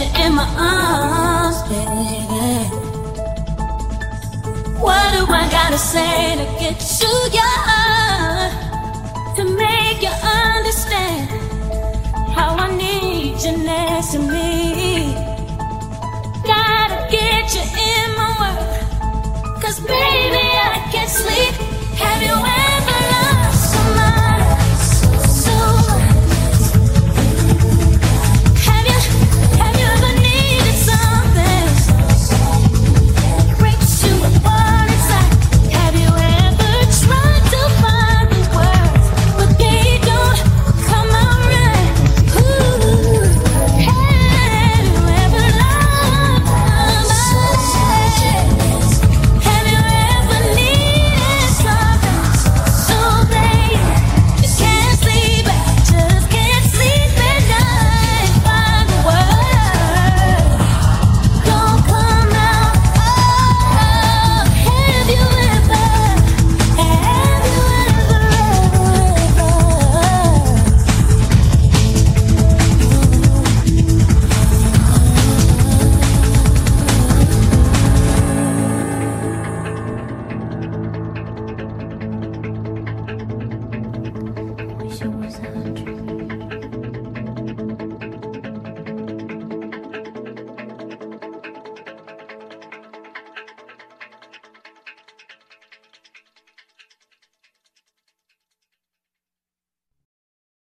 you in my arms, baby. What do I gotta say to get you?